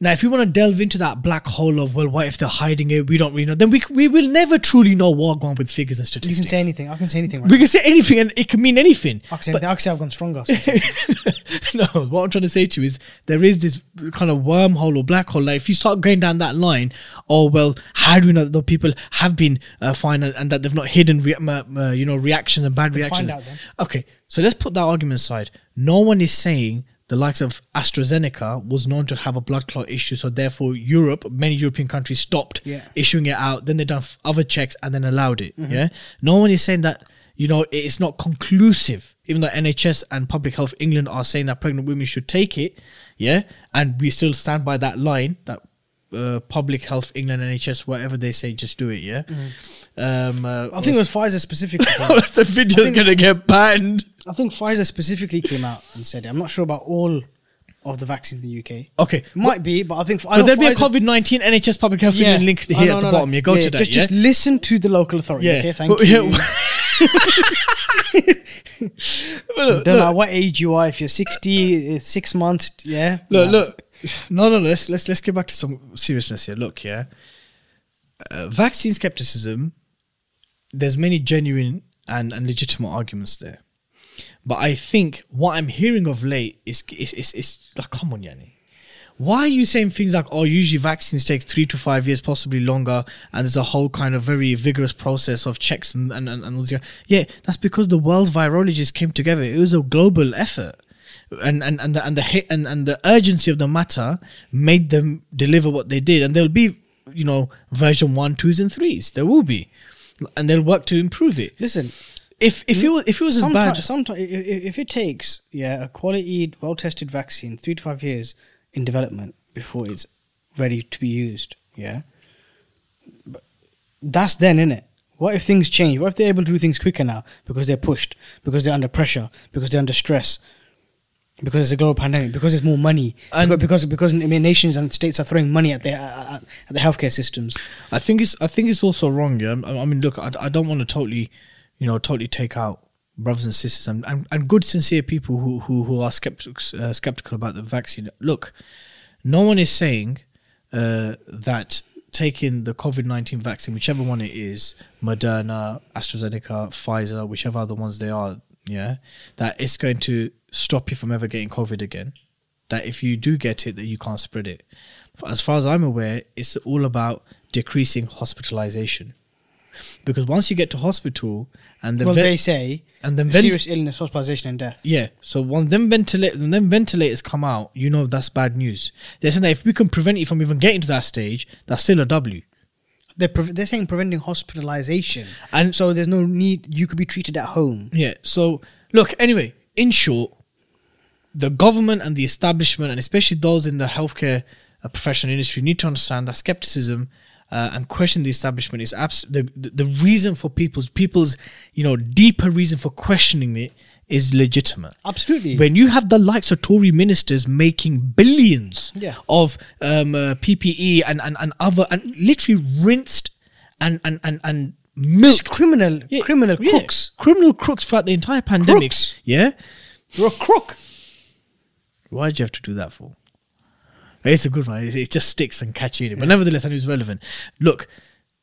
Now, if you want to delve into that black hole of well, what if they're hiding it? We don't really know. Then we we will never truly know what going with figures and statistics. You can say anything. I can say anything. Right We can say anything, and it can mean anything. I can say But- anything. I can say I've gone stronger. no, what I'm trying to say to you is there is this kind of wormhole or black hole. Like if you start going down that line, oh well, how do we know that the people have been uh, fine and, and that they've not hidden, re- uh, uh, you know, reactions and bad reactions? find out then. Okay, so let's put that argument aside. No one is saying the likes of AstraZeneca was known to have a blood clot issue, so therefore Europe, many European countries stopped Yeah. issuing it out. Then they done f- other checks and then allowed it. Yeah, no one is saying that you know it's not conclusive. Even though NHS and Public Health England are saying that pregnant women should take it, yeah, and we still stand by that line that uh, Public Health England, NHS, whatever they say, just do it. Yeah. Um, uh, I think it was Pfizer specifically. the video's gonna get banned. I think Pfizer specifically came out and said it. I'm not sure about all of the vaccines in the UK. Okay, might be, but I think. I but know there'll be a COVID nineteen NHS Public Health England link Oh, here no, at the no, no. bottom. You go Yeah, to that. Just, yeah? just listen to the local authority. Yeah. Okay, thank Well, you. yeah, Don't know what age you are. If you're 60, uh, six months, yeah. Look, No. look. No, no, no. Let's let's let's get back to some seriousness here. Look, yeah. Uh, vaccine skepticism. There's many genuine and, and legitimate arguments there, but I think what I'm hearing of late is is is, is like, come on, Yanni. Why are you saying things like, oh, usually vaccines take three to five years, possibly longer, and there's a whole kind of very vigorous process of checks and and, and, and all this. Yeah, that's because the world's virologists came together. It was a global effort. And and and the and the hit and, and the urgency of the matter made them deliver what they did, and there'll be, you know, version one, twos, and threes. There will be, and they'll work to improve it. Listen, If if mm. it was if it was as bad, sometimes, if, if it takes yeah a quality, well tested vaccine three to five years in development before it's ready to be used, yeah. But that's then in it. What if things change? What if they're able to do things quicker now because they're pushed, because they're under pressure, because they're under stress, because it's a global pandemic, because there's more money, And- because because, because I mean, nations and states are throwing money at their at, at the healthcare systems. I think it's I think it's also wrong. Yeah, I, I mean, look, I, I don't want to totally, you know, totally take out brothers and sisters and, and, and good sincere people who who, who are skeptics uh, skeptical about the vaccine. Look, no one is saying uh, that taking the COVID nineteen vaccine, whichever one it is, Moderna, AstraZeneca, Pfizer, whichever other ones they are, yeah, that it's going to stop you from ever getting COVID again. That if you do get it, that you can't spread it. As far as I'm aware, it's all about decreasing hospitalization. Because once you get to hospital and the well, they say and then vent- serious illness, hospitalization, and death. yeah, so when them ventilate when them ventilators come out, you know that's bad news. They're saying that if we can prevent you from even getting to that stage, that's still a W. They're pre- they're saying preventing hospitalization, And- so there's no need. You could be treated at home. Yeah. So look, anyway, in short, the government and the establishment, and especially those in the healthcare uh, professional industry, need to understand that skepticism uh, and question the establishment is abs- the, the the reason for people's people's you know deeper reason for questioning it is legitimate. Absolutely. When you have the likes of Tory ministers making billions Yeah. of um, uh, PPE and, and, and other and literally rinsed and and and, and milked criminal, yeah, criminal yeah, crooks. criminal crooks throughout the entire pandemic. Crooks. Yeah, You're a crook. why did you have to do that for? It's a good one. It, it just sticks and catchy in it. But nevertheless, and it's relevant. Look,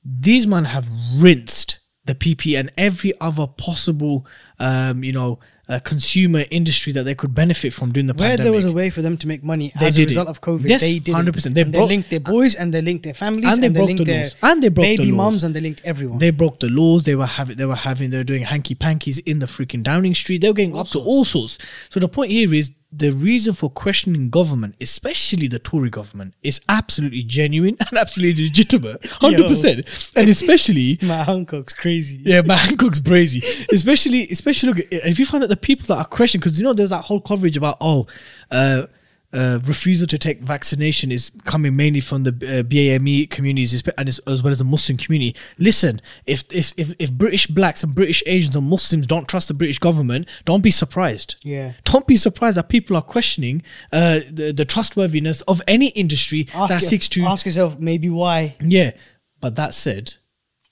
these men have rinsed the PP and every other possible, um, you know, uh, consumer industry that they could benefit from during the Where pandemic. there was a way for them to make money They as did a result it. of COVID, Yes, they did 100%. It. They and broke- they linked their boys and they linked their families And they broke linked the their laws. And they broke the baby laws. mums and they linked everyone. They broke the laws. They were having. They were having. They were doing hanky pankies in the freaking Downing Street. They were getting up to all sorts. So the point here is the reason for questioning government, especially the Tory government, is absolutely genuine and absolutely legitimate, hundred percent, and especially Matt Hancock's crazy. yeah, Matt Hancock's crazy. Especially, especially look, if you find that the people that are questioning, because you know there's that whole coverage about oh, uh, uh, refusal to take vaccination is coming mainly from the uh, BAME communities and as, as well as the Muslim community. Listen, if, if if if British blacks and British Asians and Muslims don't trust the British government, don't be surprised. Yeah. Don't be surprised that people are questioning uh, the, the trustworthiness of any industry Ask, that seeks to ask yourself maybe why. yeah, but that said,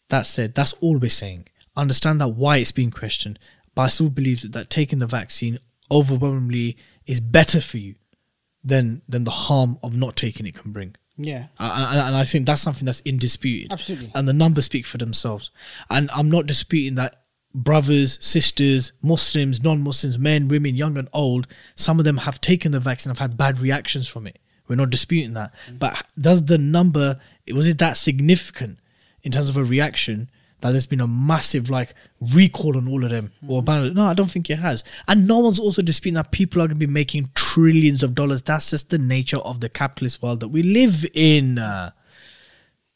that said, that's all we're saying. Understand that why it's being questioned, but I still believe that, that taking the vaccine overwhelmingly is better for you than than the harm of not taking it can bring. Yeah. And, and I think that's something that's indisputed. Absolutely. And the numbers speak for themselves. And I'm not disputing that brothers, sisters, Muslims, non-Muslims, men, women, young and old, some of them have taken the vaccine, have had bad reactions from it. We're not disputing that. Mm. But does the number was it that significant in terms of a reaction that there's been a massive like recall on all of them or ban? No, I don't think it has. And no one's also disputing that people are going to be making trillions of dollars. That's just the nature of the capitalist world that we live in. Uh,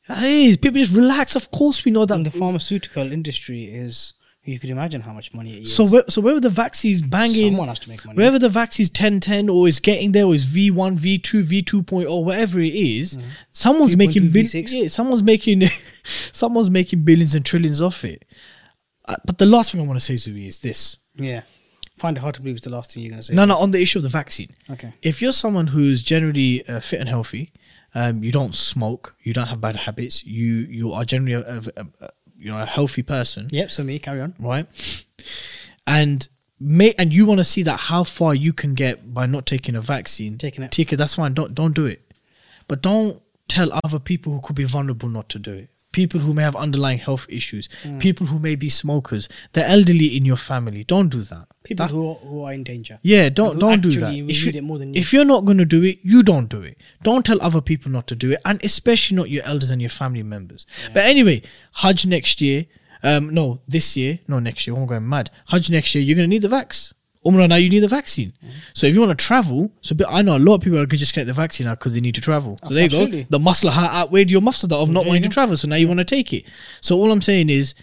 Hey, people just relax. Of course, we know that. And the pharmaceutical industry is, you could imagine how much money it is. so, where, so whether the vaccine's banging, Someone has to make money. whether the vaccine's 1010 or is getting there or is V1, V2, V2.0, or whatever it is, someone's making bil- yeah, someone's making someone's making billions and trillions off it. Uh, but the last thing I want to say, Zui, is this. yeah. Find it hard to believe it's the last thing you're going to say. No, no, on the issue of the vaccine. Okay. If you're someone who's generally uh, fit and healthy, um, you don't smoke, you don't have bad habits, you you are generally a, a, a- a- you know a healthy person, Yep, so me, carry on. right? And may and you want to see that how far you can get by not taking a vaccine. Taking it. Take it. That's fine. Don't don't do it. But don't tell other people who could be vulnerable not to do it. People who may have underlying health issues, Mm. people who may be smokers, the elderly in your family. Don't do that. People That- who, are, who are in danger. yeah, don't don't do that. If, you, it more than you. if you're not going to do it, you don't do it. Don't tell other people not to do it, and especially not your elders and your family members. But anyway, Hajj next year. Um, no, this year, no, next year. I'm going mad. Hajj next year, you're going to need the vax. Umrah now, you need the vaccine. Mm. So if you want to travel, so but I know a lot of people are going to just get the vaccine now because they need to travel. So there you Absolutely. go. The maslaha outweighed your mafsada of not wanting to travel. So now you want to take it. So all I'm saying is,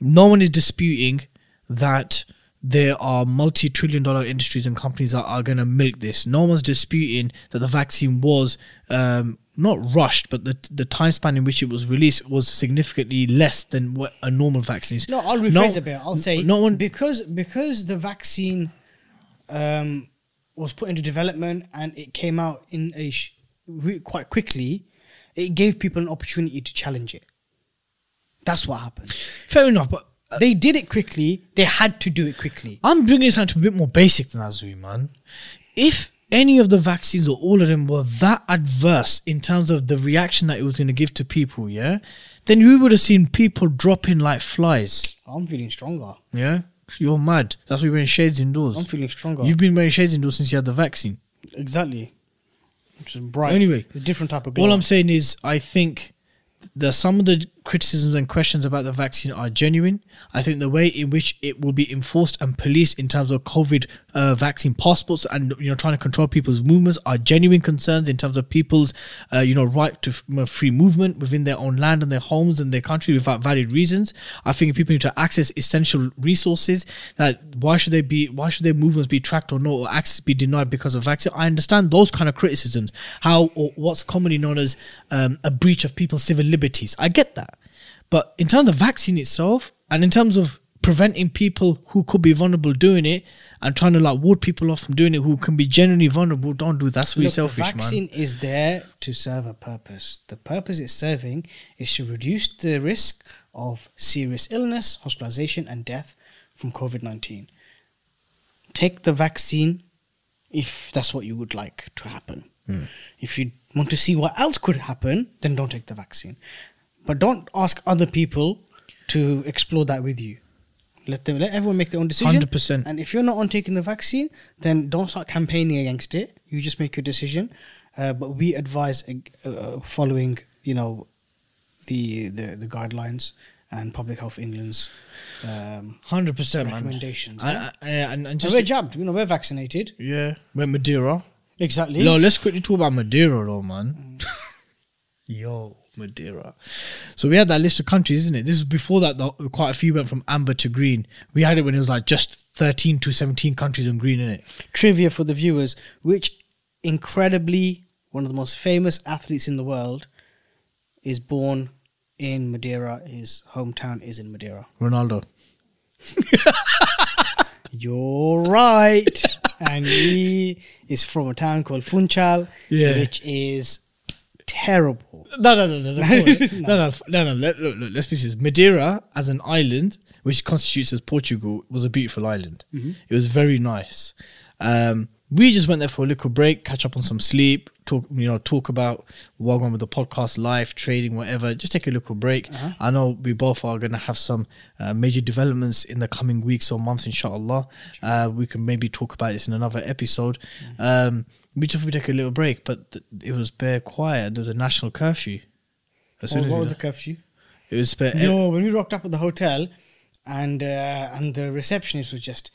no one is disputing that there are multi-trillion dollar industries and companies that are going to milk this no one's disputing that the vaccine was um, not rushed but the the time span in which it was released was significantly less than what a normal vaccine is No, I'll rephrase a bit. I'll say no one because because the vaccine um, was put into development and it came out in a sh- quite quickly. It gave people an opportunity to challenge it. That's what happened. fair enough but They did it quickly. They had to do it quickly. I'm bringing this down to a bit more basic than that, Zui, man. If any of the vaccines or all of them were that adverse in terms of the reaction that it was going to give to people, yeah, then we would have seen people dropping like flies. I'm feeling stronger. Yeah, you're mad. That's why you're wearing shades indoors. I'm feeling stronger. You've been wearing shades indoors since you had the vaccine. exactly. Which is bright. Anyway, a different type of glow. All I'm saying is, I think that some of the criticisms and questions about the vaccine are genuine. I think the way in which it will be enforced and policed in terms of COVID uh, vaccine passports and you know trying to control people's movements are genuine concerns in terms of people's uh, you know right to free movement within their own land and their homes and their country without valid reasons. I think people need to access essential resources. That why should they be why should their movements be tracked or not or access be denied because of vaccine? I understand those kind of criticisms. How or what's commonly known as um, a breach of people's civil liberties. I get that. But in terms of vaccine itself, and in terms of preventing people who could be vulnerable doing it, and trying to like ward people off from doing it who can be genuinely vulnerable, don't do that. That's really Look, selfish, the man. vaccine is there to serve a purpose. The purpose it's serving is to reduce the risk of serious illness, hospitalization, and death from COVID 19. Take the vaccine if that's what you would like to happen. Hmm. If you want to see what else could happen, then don't take the vaccine. But don't ask other people to explore that with you. Let them let everyone make their own decision. 100%. And if you're not on taking the vaccine, then don't start campaigning against it. You just make your decision. Uh, but we advise uh, uh, following, you know, the the, the guidelines and Public Health England's um, Hundred percent, man. recommendations. And, yeah? and, and, and So just we're jabbed. You know, we're vaccinated. yeah, we're Madeira. Exactly. No, let's quickly talk about Madeira, though, man. Yo, Madeira. So we had that list of countries, isn't it? This is before that. The, quite a few went from amber to green. We had it when it was like just thirteen to seventeen countries on green, in it. Trivia for the viewers: Which incredibly one of the most famous athletes in the world is born in Madeira. His hometown is in Madeira. Ronaldo. You're right. and he is from a town called Funchal, Yeah. which is terrible. No, no, no, no, no, No. no, no, no, no. Let, look, look, let's be serious. Madeira, as an island, which constitutes as Portugal, was a beautiful island. It was very nice. Um, we just went there for a little break, catch up on some sleep, talk, you know, talk about what on with the podcast, life, trading, whatever. Just take a little break. I know we both are going to have some uh, major developments in the coming weeks or months, inshallah. Uh, we can maybe talk about this in another episode. Um, we just we take a little break, but th- it was bare quiet. There was a national curfew. As soon What, as what we was the left. curfew? it was bare. Yo, when we rocked up at the hotel, and uh, and the receptionist was just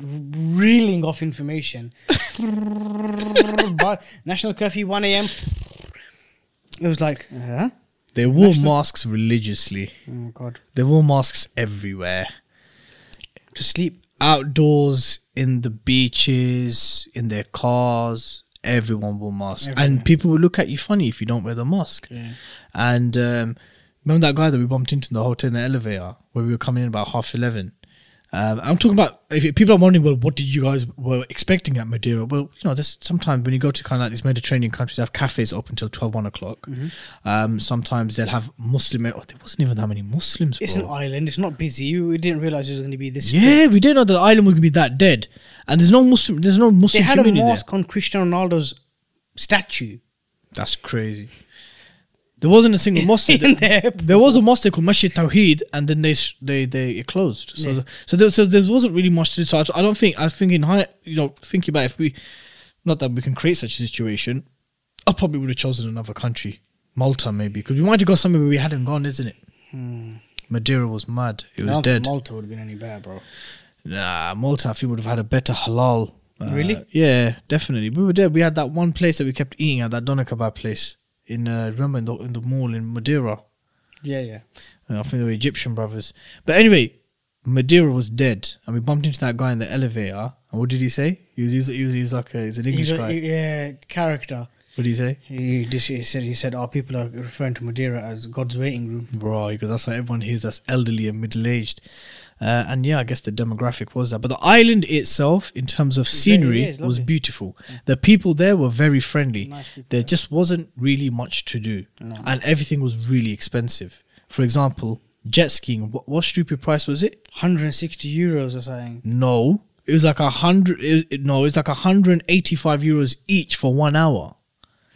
reeling off information. But National curfew, one a.m. It was like, huh? They wore National- masks religiously. Oh God, They wore masks everywhere. to sleep. Outdoors, in the beaches, in their cars, everyone will mask. And people will look at you funny if you don't wear the mask. Yeah. And um, remember that guy that we bumped into in the hotel in the elevator where we were coming in about half 11? Um, I'm talking about if people are wondering, well, what did you guys were expecting at Madeira? Well, you know, there's sometimes when you go to kind of like these Mediterranean countries, they have cafes open till 12, 1 o'clock. Mm-hmm. Um, sometimes they'll have Muslim. Oh, there wasn't even that many Muslims. It's bro. an island. It's not busy. We didn't realize it was going to be this. Yeah, strict. we didn't know the island was gonna be that dead, and there's no Muslim. There's no Muslim. They had a mosque on Cristiano Ronaldo's statue. there. That's crazy. There wasn't a single mosque. There, there. was a mosque called Masjid Tawheed, and then they they they it closed. So Yeah. so there, so there wasn't really much to do. So I, I don't think I think in high you know thinking about if we, not that we can create such a situation, I probably would have chosen another country, Malta maybe, because we wanted to go somewhere where we hadn't gone, isn't it? Madeira was mad. It was I don't think dead. Malta would have been any better, bro. Nah, Malta, I think would have had a better halal. uh, Really? Yeah, definitely. We were there. We had that one place that we kept eating at that doner kebab place in uh, remember in the in the mall in Madeira. Yeah, yeah. Uh, I think they were Egyptian brothers. But anyway, Madeira was dead, and we bumped into that guy in the elevator. And what did he say? He was he was, he was, he was like a, he's an English He's a- guy. yeah, character. What did he say? He, just, he said he said our people are referring to Madeira as God's waiting room. Bro, because that's what everyone hears that's elderly and middle aged. Uh, and yeah, I guess the demographic was that. But the island itself, in terms of scenery, yeah, was beautiful. The people there were very friendly. Nice people there there. just wasn't really much to do. No. And everything was really expensive. For example, jet skiing. What, what stupid price was it? 160 euros or something. No. It was like a hundred. No, it was like a hundred and eighty-five euros each for one hour.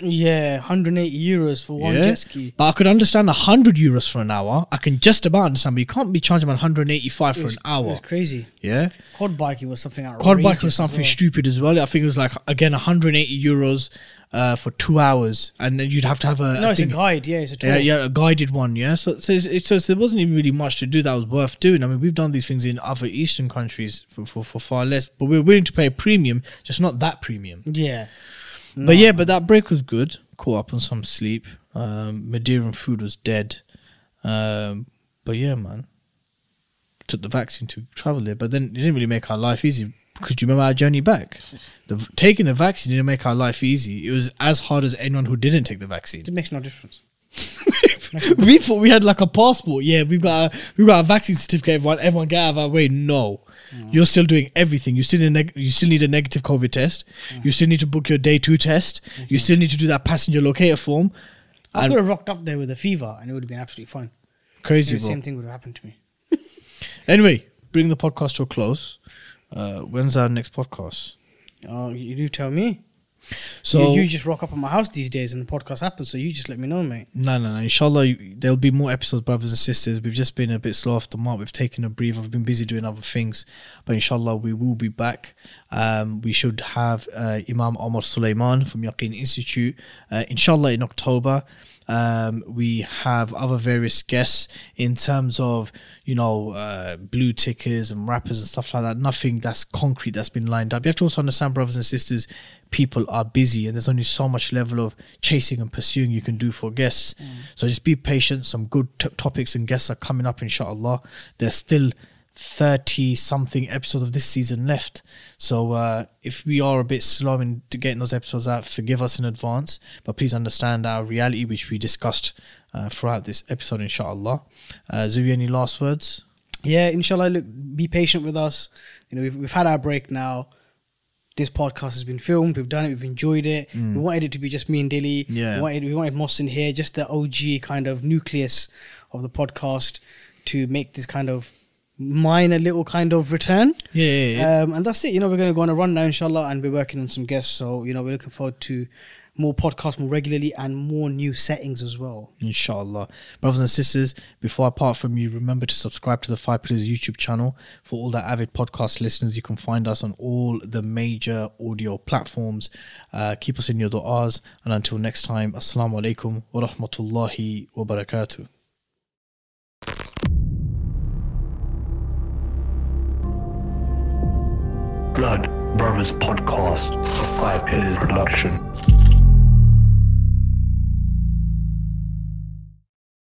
Yeah, 180 euros for one Yeah. jet ski. But I could understand hundred euros for an hour. I can just about understand, but you can't be charging 185 It for was, an hour. It was crazy. Yeah. Quad biking was something outrageous. Quad bike was something well. stupid as well. I think it was like again 180 euros uh, for two hours, and then you'd have to have a No, I it's a guide. Yeah, it's a tour. yeah, yeah, a guided one. Yeah, so so, it's, so there wasn't even really much to do that was worth doing. I mean, we've done these things in other Eastern countries for, for, for far less, but we're willing to pay a premium, just not that premium. Yeah. But yeah, but that break was good. Caught up on some sleep. Um, Madeiran food was dead. Um, but yeah, man, took the vaccine to travel there. But then it didn't really make our life easy. Because do you remember our journey back? The, taking the vaccine didn't make our life easy. It was as hard as anyone who didn't take the vaccine. It makes no difference. we thought we had like a passport. Yeah, we've got a, we've got a vaccine certificate. Everyone, everyone get out of our way. No, Mm. you're still doing everything. You still need a neg- you still need a negative COVID test. Mm. You still need to book your day two test. You mm-hmm. still need to do that passenger locator form. I could have rocked up there with a fever and it would have been absolutely fine. Crazy, the same thing would have happened to me. Anyway, bring the podcast to a close. Uh, when's our next podcast? Oh, you do tell me. So you, you just rock up at my house these days and the podcast happens. So you just let me know, mate. No, no, no. Inshallah, you- there'll be more episodes, brothers and sisters. We've just been a bit slow off the mark. We've taken a breather. We've been busy doing other things, but inshallah, we will be back. Um, we should have uh, Imam Omar Sulaiman from Yaqeen Institute, uh, inshallah, in October. Um, we have other various guests in terms of you know uh, blue tickers and rappers and stuff like that. Nothing that's concrete that's been lined up. You have to also understand, brothers and sisters, people are busy and there's only so much level of chasing and pursuing you can do for guests. So just be patient. Some good t- topics and guests are coming up, inshallah. There's still 30 something episodes of this season left. So uh, if we are a bit slow in getting those episodes out, forgive us in advance. But please understand our reality, which we discussed uh, throughout this episode, inshallah. Uh, Zubi, any last words? Yeah, inshallah. Look, be patient with us. You know, we've, we've had our break now. This podcast has been filmed. We've done it. We've enjoyed it. We wanted it to be just me and Dilly. Yeah. We wanted we wanted Mohsin here, just the OG kind of nucleus of the podcast to make this kind of minor little kind of return. Yeah, yeah, yeah. Um, and that's it. You know, we're going to go on a run now, inshallah, and we're working on some guests. So, you know, we're looking forward to more podcasts more regularly and more new settings as well. Inshallah. Brothers and sisters, before I part from you, remember to subscribe to the Five Pillars YouTube channel. For all the avid podcast listeners, you can find us on all the major audio platforms. Uh, keep us in your du'as. And until next time, Assalamu alaikum wa rahmatullahi wa barakatuh. Blood Brothers Podcast, a Five Pillars production.